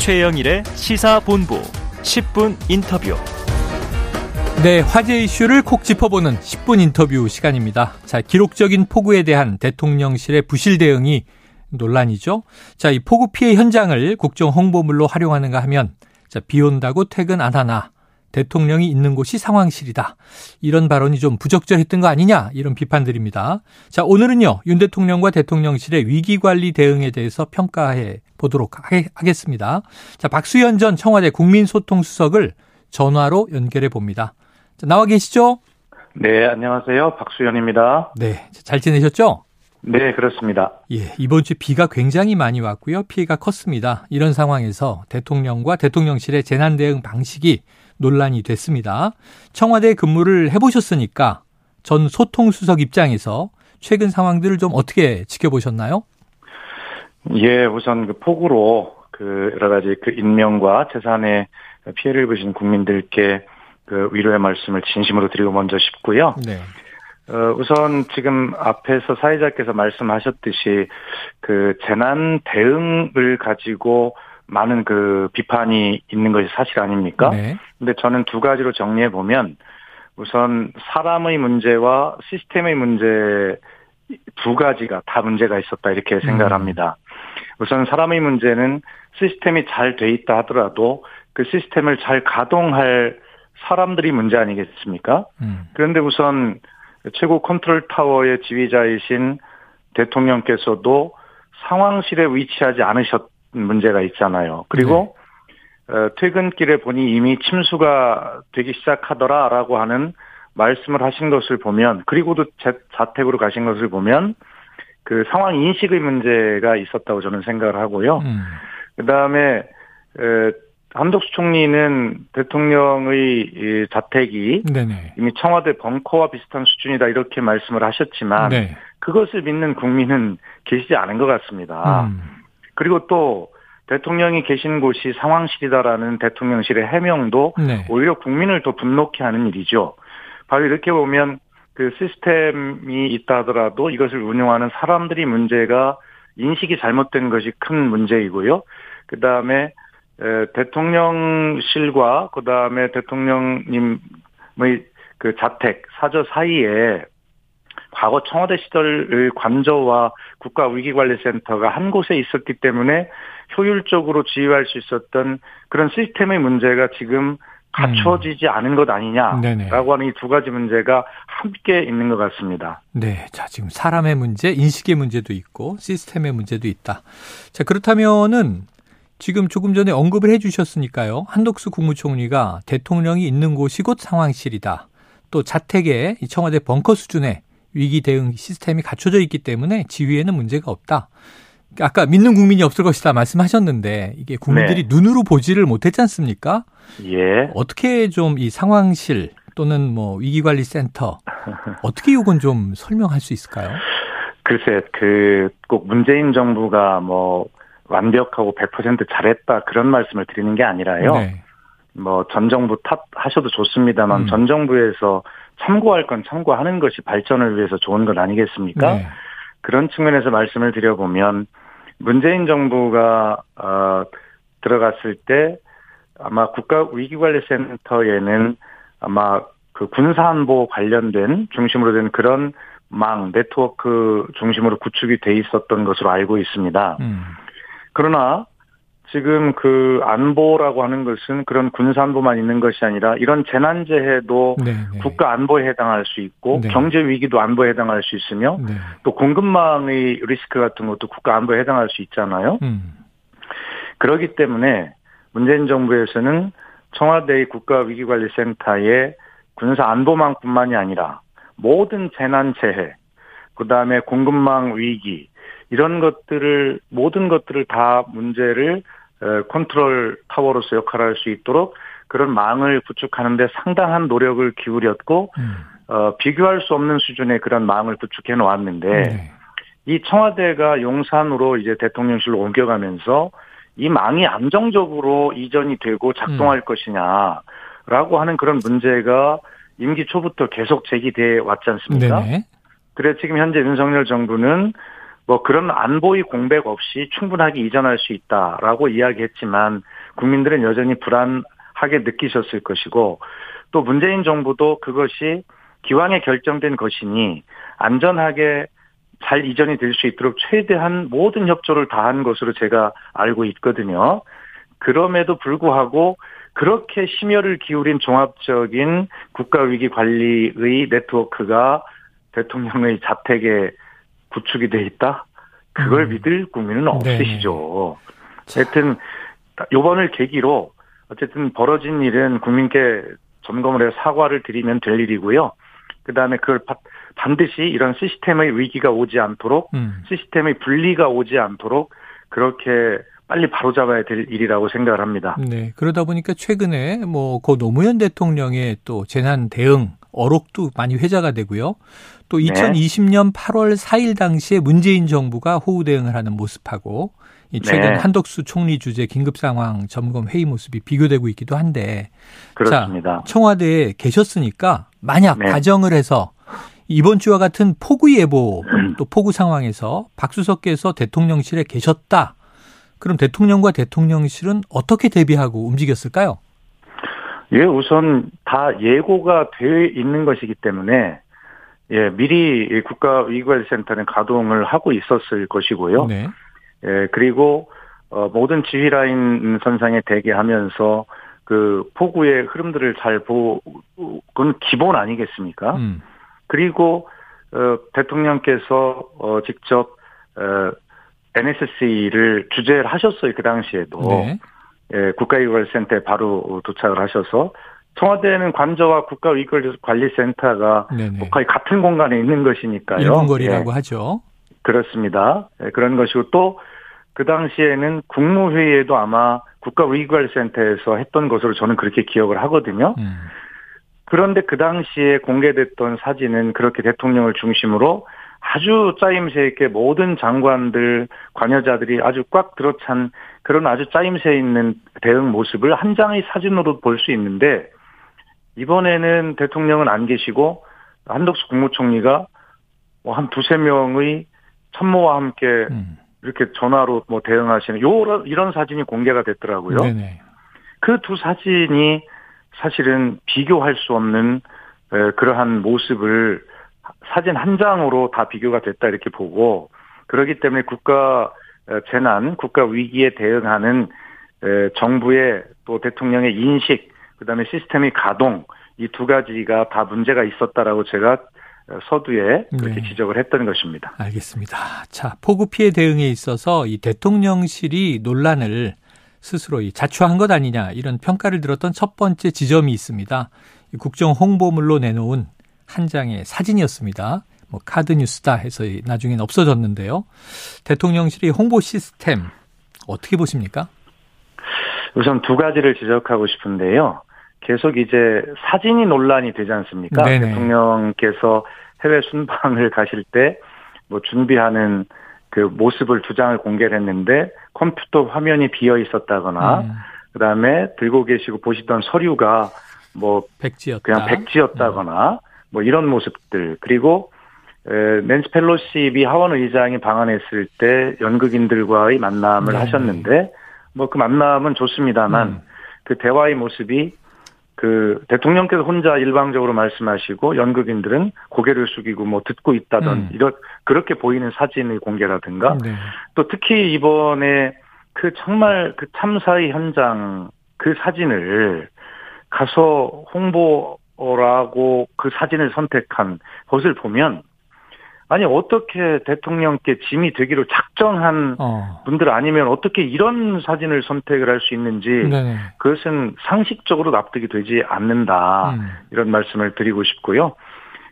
최영일의 시사본부 10분 인터뷰. 네, 화제 이슈를 콕 짚어보는 10분 인터뷰 시간입니다. 자, 기록적인 폭우에 대한 대통령실의 부실 대응이 논란이죠. 자, 이 폭우 피해 현장을 국정 홍보물로 활용하는가 하면 자, 비 온다고 퇴근 안 하나 대통령이 있는 곳이 상황실이다. 이런 발언이 좀 부적절했던 거 아니냐 이런 비판들입니다. 자 오늘은요 윤 대통령과 대통령실의 위기관리 대응에 대해서 평가해 보도록 하겠습니다. 자 박수현 전 청와대 국민소통수석을 전화로 연결해 봅니다. 자, 나와 계시죠? 네 안녕하세요 박수현입니다. 네잘 지내셨죠? 네, 그렇습니다. 예, 이번 주 비가 굉장히 많이 왔고요. 피해가 컸습니다. 이런 상황에서 대통령과 대통령실의 재난 대응 방식이 논란이 됐습니다. 청와대 근무를 해보셨으니까 전 소통수석 입장에서 최근 상황들을 좀 어떻게 지켜보셨나요? 예, 우선 그 폭우로 그 여러 가지 그 인명과 재산에 피해를 입으신 국민들께 그 위로의 말씀을 진심으로 드리고 먼저 싶고요. 네. 어, 우선 지금 앞에서 사회자께서 말씀하셨듯이 그 재난 대응을 가지고 많은 그 비판이 있는 것이 사실 아닙니까? 네. 근데 저는 두 가지로 정리해 보면 우선 사람의 문제와 시스템의 문제 두 가지가 다 문제가 있었다 이렇게 생각을 음. 합니다. 우선 사람의 문제는 시스템이 잘 돼 있다 하더라도 그 시스템을 잘 가동할 사람들이 문제 아니겠습니까? 음. 그런데 우선 최고 컨트롤 타워의 지휘자이신 대통령께서도 상황실에 위치하지 않으셨 문제가 있잖아요. 그리고 네. 어, 퇴근길에 보니 이미 침수가 되기 시작하더라라고 하는 말씀을 하신 것을 보면 그리고도 자, 자택으로 가신 것을 보면 그 상황 인식의 문제가 있었다고 저는 생각을 하고요. 음. 그 다음에 한덕수 총리는 대통령의 자택이 네네. 이미 청와대 벙커와 비슷한 수준이다 이렇게 말씀을 하셨지만 네. 그것을 믿는 국민은 계시지 않은 것 같습니다. 음. 그리고 또 대통령이 계신 곳이 상황실이다라는 대통령실의 해명도 네. 오히려 국민을 더 분노케 하는 일이죠. 바로 이렇게 보면 그 시스템이 있다 하더라도 이것을 운영하는 사람들이 문제가 인식이 잘못된 것이 큰 문제이고요. 그 다음에 대통령실과 그 다음에 대통령님의 그 자택 사저 사이에 과거 청와대 시절 관저와 국가위기관리센터가 한 곳에 있었기 때문에 효율적으로 지휘할 수 있었던 그런 시스템의 문제가 지금 갖춰지지 음. 않은 것 아니냐라고 네네. 하는 이 두 가지 문제가 함께 있는 것 같습니다. 네. 자, 지금 사람의 문제, 인식의 문제도 있고 시스템의 문제도 있다. 자, 그렇다면은 지금 조금 전에 언급을 해 주셨으니까요. 한덕수 국무총리가 대통령이 있는 곳이 곧 상황실이다. 또 자택에 청와대 벙커 수준의 위기 대응 시스템이 갖춰져 있기 때문에 지휘에는 문제가 없다. 아까 믿는 국민이 없을 것이다 말씀하셨는데 이게 국민들이 네. 눈으로 보지를 못했지 않습니까? 예. 어떻게 좀 이 상황실 또는 뭐 위기관리센터 어떻게 이건 좀 설명할 수 있을까요? 글쎄 그 꼭 문재인 정부가 뭐 완벽하고 100% 잘했다 그런 말씀을 드리는 게 아니라요. 네. 뭐 전 정부 탓하셔도 좋습니다만 음. 전 정부에서 참고할 건 참고하는 것이 발전을 위해서 좋은 것 아니겠습니까? 네. 그런 측면에서 말씀을 드려보면 문재인 정부가 어, 들어갔을 때 아마 국가위기관리센터에는 아마 그 군사안보 관련된 중심으로 된 그런 망 네트워크 중심으로 구축이 돼 있었던 것으로 알고 있습니다. 음. 그러나 지금 그 안보라고 하는 것은 그런 군사안보만 있는 것이 아니라 이런 재난재해도 네, 네. 국가 안보에 해당할 수 있고 네. 경제 위기도 안보에 해당할 수 있으며 네. 또 공급망의 리스크 같은 것도 국가 안보에 해당할 수 있잖아요. 음. 그렇기 때문에 문재인 정부에서는 청와대의 국가위기관리센터에 군사 안보망뿐만이 아니라 모든 재난재해, 그 다음에 공급망 위기 이런 것들을 모든 것들을 다 문제를 컨트롤 타워로서 역할을 할수 있도록 그런 망을 구축하는데 상당한 노력을 기울였고 음. 어, 비교할 수 없는 수준의 그런 망을 구축해 놓았는데 네. 이 청와대가 용산으로 이제 대통령실로 옮겨가면서 이 망이 안정적으로 이전이 되고 작동할 음. 것이냐라고 하는 그런 문제가 임기 초부터 계속 제기돼 왔지 않습니까? 네 그래 지금 현재 윤석열 정부는 뭐 그런 안보의 공백 없이 충분하게 이전할 수 있다라고 이야기했지만 국민들은 여전히 불안하게 느끼셨을 것이고 또 문재인 정부도 그것이 기왕에 결정된 것이니 안전하게 잘 이전이 될 수 있도록 최대한 모든 협조를 다한 것으로 제가 알고 있거든요. 그럼에도 불구하고 그렇게 심혈을 기울인 종합적인 국가위기 관리의 네트워크가 대통령의 자택에 구축이 돼 있다? 그걸 음. 믿을 국민은 네. 없으시죠. 네. 하여튼 요번을 계기로 어쨌든 벌어진 일은 국민께 점검을 해서 사과를 드리면 될 일이고요. 그 다음에 그걸 반드시 이런 시스템의 위기가 오지 않도록 음. 시스템의 분리가 오지 않도록 그렇게 빨리 바로잡아야 될 일이라고 생각을 합니다. 네. 그러다 보니까 최근에 뭐 고 노무현 대통령의 또 재난 대응 어록도 많이 회자가 되고요. 또 2020년 8월 4일 당시에 문재인 정부가 호우 대응을 하는 모습하고 이 최근 네. 한덕수 총리 주재 긴급 상황 점검 회의 모습이 비교되고 있기도 한데 그렇습니다. 자, 청와대에 계셨으니까 만약 네. 가정을 해서 이번 주와 같은 폭우 예보 또 폭우 상황에서 박수석께서 대통령실에 계셨다. 그럼 대통령과 대통령실은 어떻게 대비하고 움직였을까요? 예, 우선 다 예고가 되어 있는 것이기 때문에 예, 미리 국가위기관리센터는 가동을 하고 있었을 것이고요. 네. 예, 그리고 어, 모든 지휘 라인 선상에 대기하면서 그 폭우의 흐름들을 잘 보고 그건 기본 아니겠습니까? 음. 그리고 어, 대통령께서 어, 직접 어, NSC를 주재를 하셨어요 그 당시에도 네. 예, 국가위기관리센터에 바로 도착을 하셔서 청와대는 관저와 국가위기관리센터가 거의 같은 공간에 있는 것이니까요. 1분 거리라고 예. 하죠. 그렇습니다. 예, 그런 것이고 또 그 당시에는 국무회의에도 아마 국가위기관리센터에서 했던 것으로 저는 그렇게 기억을 하거든요. 음. 그런데 그 당시에 공개됐던 사진은 그렇게 대통령을 중심으로 아주 짜임새 있게 모든 장관들, 관여자들이 아주 꽉 들어찬 그런 아주 짜임새 있는 대응 모습을 한 장의 사진으로 볼 수 있는데 이번에는 대통령은 안 계시고 한덕수 국무총리가 뭐 한 두세 명의 참모와 함께 음. 이렇게 전화로 뭐 대응하시는 요 이런 사진이 공개가 됐더라고요. 그 두 사진이 사실은 비교할 수 없는 그러한 모습을 사진 한 장으로 다 비교가 됐다 이렇게 보고 그렇기 때문에 국가 재난, 국가 위기에 대응하는 정부의 또 대통령의 인식, 그다음에 시스템의 가동 이 두 가지가 다 문제가 있었다라고 제가 서두에 그렇게 네. 지적을 했던 것입니다. 알겠습니다. 자, 폭우 피해 대응에 있어서 이 대통령실이 논란을 스스로 자초한 것 아니냐 이런 평가를 들었던 첫 번째 지점이 있습니다. 국정 홍보물로 내놓은 한 장의 사진이었습니다. 뭐 카드 뉴스다 해서 나중엔 없어졌는데요. 대통령실의 홍보 시스템 어떻게 보십니까? 우선 두 가지를 지적하고 싶은데요. 계속 이제 사진이 논란이 되지 않습니까? 네네. 대통령께서 해외 순방을 가실 때 뭐 준비하는 그 모습을 두 장을 공개를 했는데 컴퓨터 화면이 비어 있었다거나 음. 그다음에 들고 계시고 보시던 서류가 뭐 백지였다. 그냥 백지였다거나 음. 뭐 이런 모습들 그리고 에, 낸스 펠로시 미 하원 의장이 방한했을 때 연극인들과의 만남을 네. 하셨는데 뭐 그 만남은 좋습니다만 음. 그 대화의 모습이 그 대통령께서 혼자 일방적으로 말씀하시고 연극인들은 고개를 숙이고 뭐 듣고 있다던 음. 이런 그렇게 보이는 사진의 공개라든가 네. 또 특히 이번에 그 정말 그 참사의 현장 그 사진을 가서 홍보 라고 그 사진을 선택한 것을 보면 아니 어떻게 대통령께 짐이 되기로 작정한 어. 분들 아니면 어떻게 이런 사진을 선택을 할 수 있는지 네 그것은 상식적으로 납득이 되지 않는다 음. 이런 말씀을 드리고 싶고요.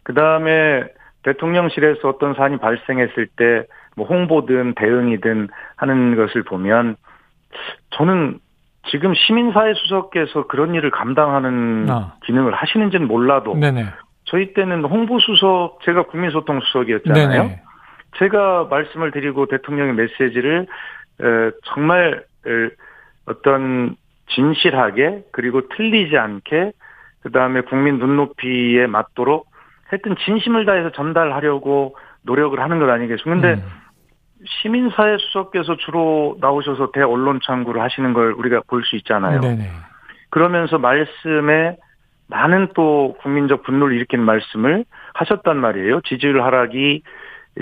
그 다음에 대통령실에서 어떤 사안이 발생했을 때 뭐 홍보든 대응이든 하는 것을 보면 저는 지금 시민사회 수석께서 그런 일을 감당하는 아. 기능을 하시는지는 몰라도 네네. 저희 때는 홍보 수석, 제가 국민소통 수석이었잖아요. 네네. 제가 말씀을 드리고 대통령의 메시지를 정말 어떤 진실하게 그리고 틀리지 않게 그 다음에 국민 눈높이에 맞도록 하여튼 진심을 다해서 전달하려고 노력을 하는 것 아니겠습니까? 근데 음. 시민사회 수석께서 주로 나오셔서 대언론 창구를 하시는 걸 우리가 볼 수 있잖아요. 네네. 그러면서 말씀에 많은 또 국민적 분노를 일으키는 말씀을 하셨단 말이에요. 지지율 하락이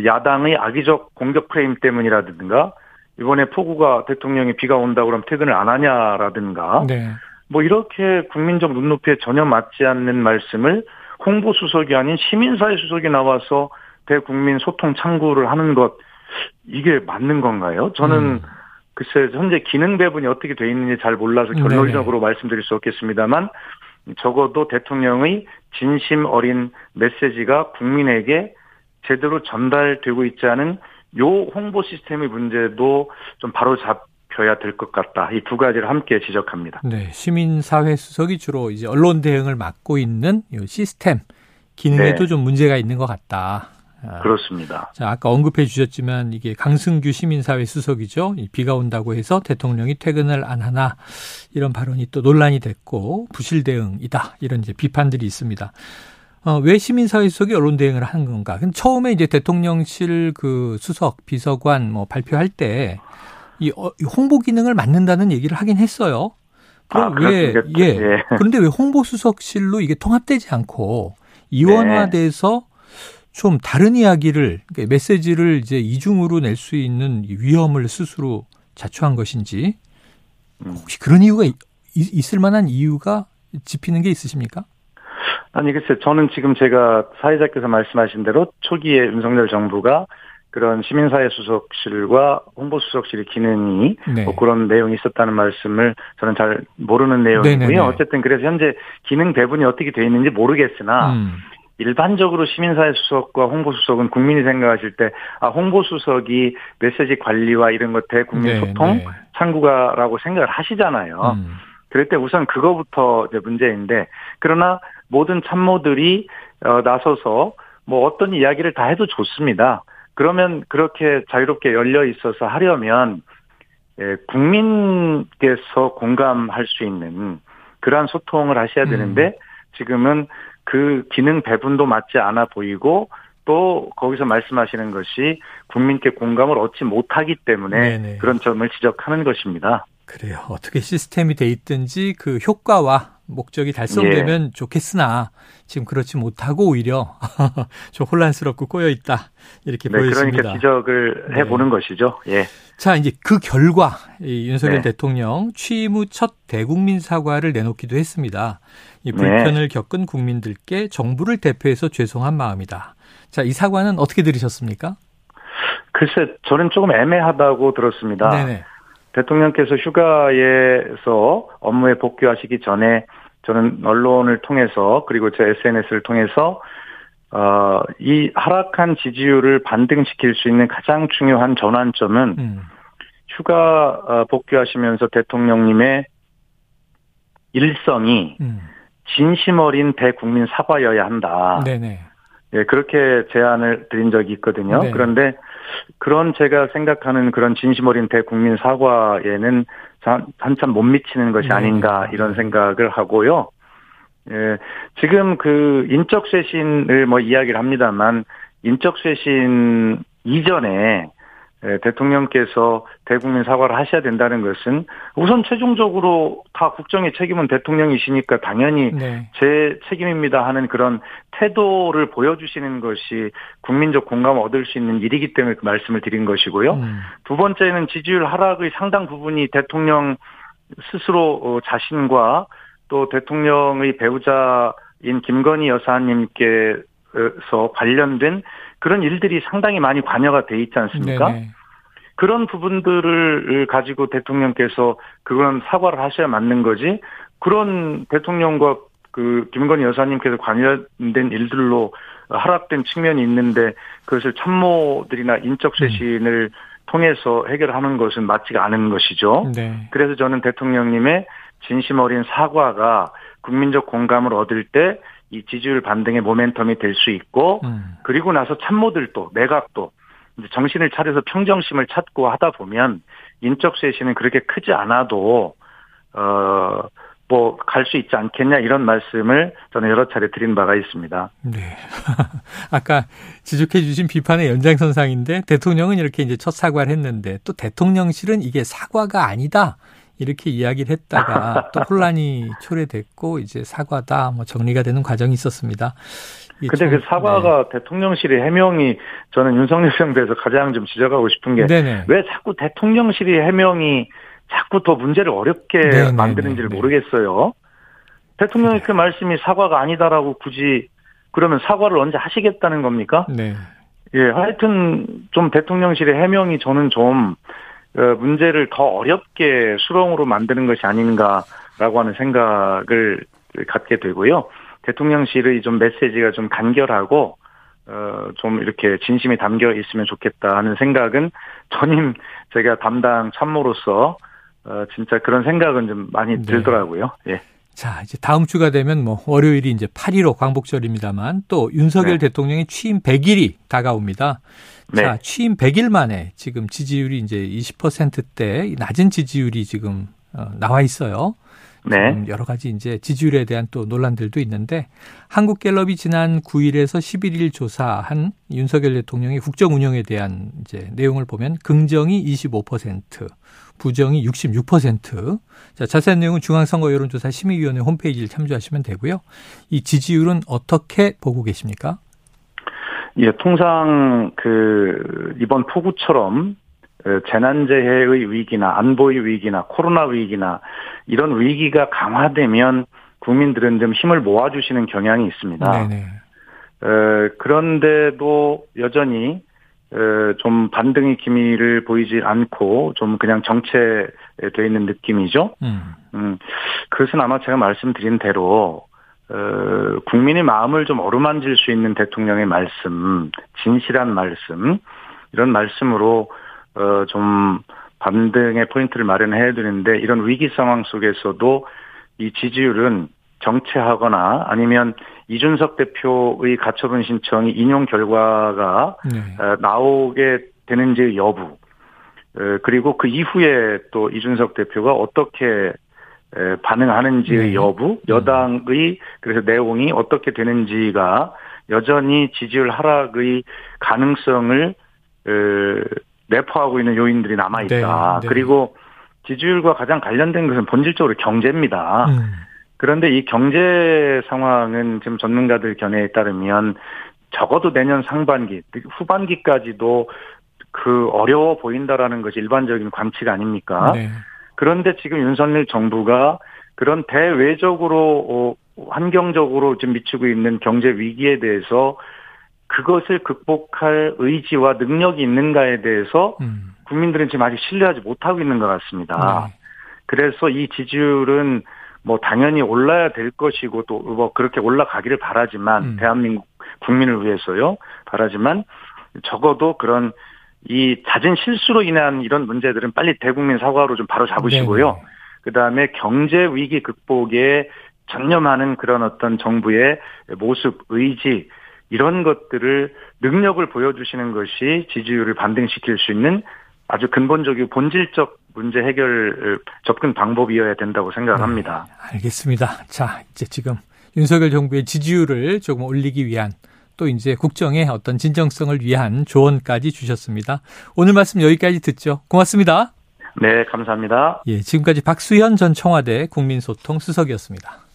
야당의 악의적 공격 프레임 때문이라든가 이번에 폭우가 대통령이 비가 온다 그러면 퇴근을 안 하냐라든가 네. 뭐 이렇게 국민적 눈높이에 전혀 맞지 않는 말씀을 홍보 수석이 아닌 시민사회 수석이 나와서 대국민 소통 창구를 하는 것 이게 맞는 건가요? 저는 음. 글쎄 현재 기능 배분이 어떻게 돼 있는지 잘 몰라서 결론적으로 네네. 말씀드릴 수 없겠습니다만 적어도 대통령의 진심 어린 메시지가 국민에게 제대로 전달되고 있지 않은 요 홍보 시스템의 문제도 좀 바로 잡혀야 될 것 같다. 이 두 가지를 함께 지적합니다. 네, 시민사회 수석이 주로 이제 언론 대응을 맡고 있는 이 시스템 기능에도 네. 좀 문제가 있는 것 같다. 아. 그렇습니다. 자, 아까 언급해 주셨지만 이게 강승규 시민사회 수석이죠. 비가 온다고 해서 대통령이 퇴근을 안 하나 이런 발언이 또 논란이 됐고 부실 대응이다 이런 이제 비판들이 있습니다. 어, 왜 시민사회 수석이 언론 대응을 하는 건가? 처음에 이제 대통령실 그 수석, 비서관 뭐 발표할 때 이, 어, 홍보 기능을 맡는다는 얘기를 하긴 했어요. 그럼 아, 왜, 예. 예. 그런데 왜 홍보수석실로 이게 통합되지 않고 이원화돼서 네. 좀 다른 이야기를, 그러니까 메시지를 이제 이중으로 낼 수 있는 위험을 스스로 자초한 것인지 음. 혹시 그런 이유가 있, 있을 만한 이유가 짚히는 게 있으십니까? 아니 글쎄 저는 지금 제가 사회자께서 말씀하신 대로 초기에 윤석열 정부가 그런 시민사회 수석실과 홍보 수석실의 기능이 네. 뭐 그런 내용이 있었다는 말씀을 저는 잘 모르는 내용이고요. 네네네. 어쨌든 그래서 현재 기능 배분이 어떻게 되어 있는지 모르겠으나 음. 일반적으로 시민사회 수석과 홍보 수석은 국민이 생각하실 때, 아, 홍보 수석이 메시지 관리와 이런 것 대국민 네, 소통 네. 창구가라고 생각을 하시잖아요. 음. 그럴 때 우선 그거부터 이제 문제인데, 그러나 모든 참모들이 어, 나서서 뭐 어떤 이야기를 다 해도 좋습니다. 그러면 그렇게 자유롭게 열려 있어서 하려면 예, 국민께서 공감할 수 있는 그러한 소통을 하셔야 음. 되는데 음. 지금은 그 기능 배분도 맞지 않아 보이고 또 거기서 말씀하시는 것이 국민께 공감을 얻지 못하기 때문에 네네. 그런 점을 지적하는 것입니다. 그래요. 어떻게 시스템이 돼 있든지 그 효과와 목적이 달성되면 예. 좋겠으나 지금 그렇지 못하고 오히려 좀 혼란스럽고 꼬여 있다 이렇게 네, 보여집니다. 그러니까 지적을 네. 해보는 네. 것이죠. 예. 자 이제 그 결과 이 윤석열 네. 대통령 취임 후 첫 대국민 사과를 내놓기도 했습니다. 이 불편을 네. 겪은 국민들께 정부를 대표해서 죄송한 마음이다. 자 이 사과는 어떻게 들으셨습니까? 글쎄 저는 조금 애매하다고 들었습니다. 네네. 대통령께서 휴가에서 업무에 복귀하시기 전에 저는 언론을 통해서 그리고 제 SNS를 통해서 어, 이 하락한 지지율을 반등시킬 수 있는 가장 중요한 전환점은 음. 휴가 어, 복귀하시면서 대통령님의 일성이 음. 진심 어린 대국민 사과여야 한다. 네네. 예, 그렇게 제안을 드린 적이 있거든요. 네. 그런데 그런 제가 생각하는 그런 진심 어린 대국민 사과에는 한참 못 미치는 것이 네. 아닌가 이런 생각을 하고요. 예, 지금 그 인적 쇄신을 뭐 이야기를 합니다만 인적 쇄신 이전에 예, 대통령께서 대국민 사과를 하셔야 된다는 것은 우선 최종적으로 다 국정의 책임은 대통령이시니까 당연히 네. 제 책임입니다 하는 그런 태도를 보여주시는 것이 국민적 공감을 얻을 수 있는 일이기 때문에 그 말씀을 드린 것이고요. 음. 두 번째는 지지율 하락의 상당 부분이 대통령 스스로 어, 자신과 또 대통령의 배우자인 김건희 여사님께서 관련된 그런 일들이 상당히 많이 관여가 돼 있지 않습니까? 네네. 그런 부분들을 가지고 대통령께서 그런 사과를 하셔야 맞는 거지. 그런 대통령과 그 김건희 여사님께서 관여된 일들로 하락된 측면이 있는데 그것을 참모들이나 인적 쇄신을 음. 통해서 해결하는 것은 맞지가 않은 것이죠. 네. 그래서 저는 대통령님의 진심 어린 사과가 국민적 공감을 얻을 때 이 지지율 반등의 모멘텀이 될 수 있고 음. 그리고 나서 참모들도 내각도 정신을 차려서 평정심을 찾고 하다 보면 인적 쇄신은 그렇게 크지 않아도 어 뭐 갈 수 있지 않겠냐 이런 말씀을 저는 여러 차례 드린 바가 있습니다. 네. 아까 지적해 주신 비판의 연장선상인데 대통령은 이렇게 이제 첫 사과를 했는데 또 대통령실은 이게 사과가 아니다. 이렇게 이야기를 했다가 또 혼란이 초래됐고 이제 사과다 뭐 정리가 되는 과정이 있었습니다. 근데 그 사과가 네. 대통령실의 해명이 저는 윤석열 정부에서 가장 좀 지적하고 싶은 게 왜 자꾸 대통령실의 해명이 자꾸 더 문제를 어렵게 네네, 만드는지를 네네. 모르겠어요. 대통령의 그 말씀이 사과가 아니다라고 굳이 그러면 사과를 언제 하시겠다는 겁니까? 네. 예, 하여튼 좀 대통령실의 해명이 저는 좀 어, 문제를 더 어렵게 수렁으로 만드는 것이 아닌가라고 하는 생각을 갖게 되고요. 대통령실의 좀 메시지가 좀 간결하고 어, 좀 이렇게 진심이 담겨 있으면 좋겠다 하는 생각은 전임 제가 담당 참모로서 어, 진짜 그런 생각은 좀 많이 네. 들더라고요. 예. 자, 이제 다음 주가 되면 뭐 월요일이 이제 8.15 광복절입니다만 또 윤석열 네. 대통령이 취임 100일이 다가옵니다. 네. 자, 취임 100일 만에 지금 지지율이 이제 20%대 낮은 지지율이 지금 어, 나와 있어요. 네. 여러 가지 이제 지지율에 대한 또 논란들도 있는데 한국갤럽이 지난 9일에서 11일 조사한 윤석열 대통령의 국정 운영에 대한 이제 내용을 보면 긍정이 25%, 부정이 66%. 자, 자세한 내용은 중앙선거 여론조사 심의위원회 홈페이지를 참조하시면 되고요. 이 지지율은 어떻게 보고 계십니까? 예, 통상 그 이번 폭우처럼 그 재난재해의 위기나 안보의 위기나 코로나 위기나 이런 위기가 강화되면 국민들은 좀 힘을 모아주시는 경향이 있습니다. 네네. 에, 그런데도 여전히 에, 좀 반등의 기미를 보이지 않고 좀 그냥 정체되어 있는 느낌이죠. 음. 음, 그것은 아마 제가 말씀드린 대로 어, 국민의 마음을 좀 어루만질 수 있는 대통령의 말씀, 진실한 말씀 이런 말씀으로 어, 좀 반등의 포인트를 마련해야 되는데 이런 위기 상황 속에서도 이 지지율은 정체하거나 아니면 이준석 대표의 가처분 신청이 인용 결과가 네. 어, 나오게 되는지 여부 어, 그리고 그 이후에 또 이준석 대표가 어떻게 반응하는지의 네. 여부 음. 여당의 그래서 내용이 어떻게 되는지가 여전히 지지율 하락의 가능성을 내포하고 있는 요인들이 남아 있다. 네, 네. 그리고 지지율과 가장 관련된 것은 본질적으로 경제입니다. 음. 그런데 이 경제 상황은 지금 전문가들 견해에 따르면 적어도 내년 상반기, 후반기까지도 그 어려워 보인다라는 것이 일반적인 관측 아닙니까? 네. 그런데 지금 윤석열 정부가 그런 대외적으로 어, 환경적으로 지금 미치고 있는 경제 위기에 대해서 그것을 극복할 의지와 능력이 있는가에 대해서 음. 국민들은 지금 아직 신뢰하지 못하고 있는 것 같습니다. 네. 그래서 이 지지율은 뭐 당연히 올라야 될 것이고 또 뭐 그렇게 올라가기를 바라지만 음. 대한민국 국민을 위해서요 바라지만 적어도 그런 이 잦은 실수로 인한 이런 문제들은 빨리 대국민 사과로 좀 바로 잡으시고요. 네. 그 다음에 경제 위기 극복에 전념하는 그런 어떤 정부의 모습, 의지 이런 것들을 능력을 보여주시는 것이 지지율을 반등시킬 수 있는 아주 근본적이고 본질적 문제 해결 접근 방법이어야 된다고 생각합니다. 네, 알겠습니다. 자, 이제 지금 윤석열 정부의 지지율을 조금 올리기 위한 또 이제 국정의 어떤 진정성을 위한 조언까지 주셨습니다. 오늘 말씀 여기까지 듣죠. 고맙습니다. 네, 감사합니다. 예, 지금까지 박수현 전 청와대 국민소통 수석이었습니다.